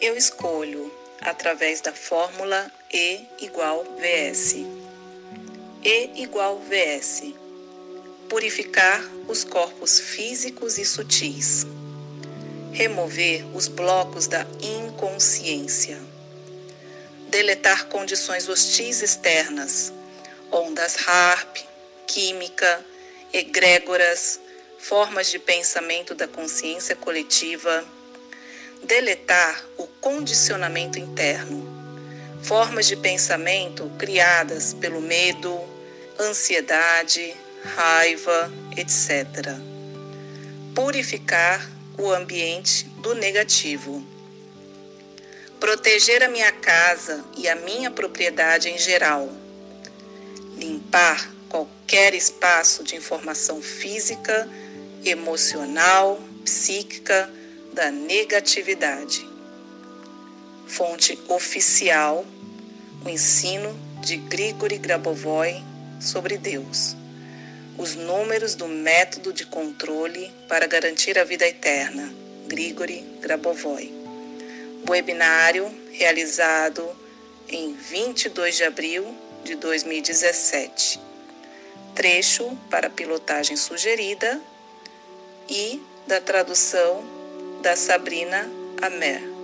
eu escolho através da fórmula E igual VS. E igual VS. Purificar os corpos físicos e sutis. Remover os blocos da inconsciência. Deletar condições hostis externas, ondas HARP, química, egrégoras, formas de pensamento da consciência coletiva, deletar o condicionamento interno, formas de pensamento criadas pelo medo, ansiedade, raiva, etc. Purificar o ambiente do negativo. Proteger a minha casa e a minha propriedade em geral. Limpar qualquer espaço de informação física, emocional, psíquica da negatividade. Fonte oficial: o ensino de Grigori Grabovoi sobre Deus. Os números do método de controle para garantir a vida eterna. Grigori Grabovoi. Webinário realizado em 22 de abril de 2017. Trecho para pilotagem sugerida e da tradução da Sabrina Amer.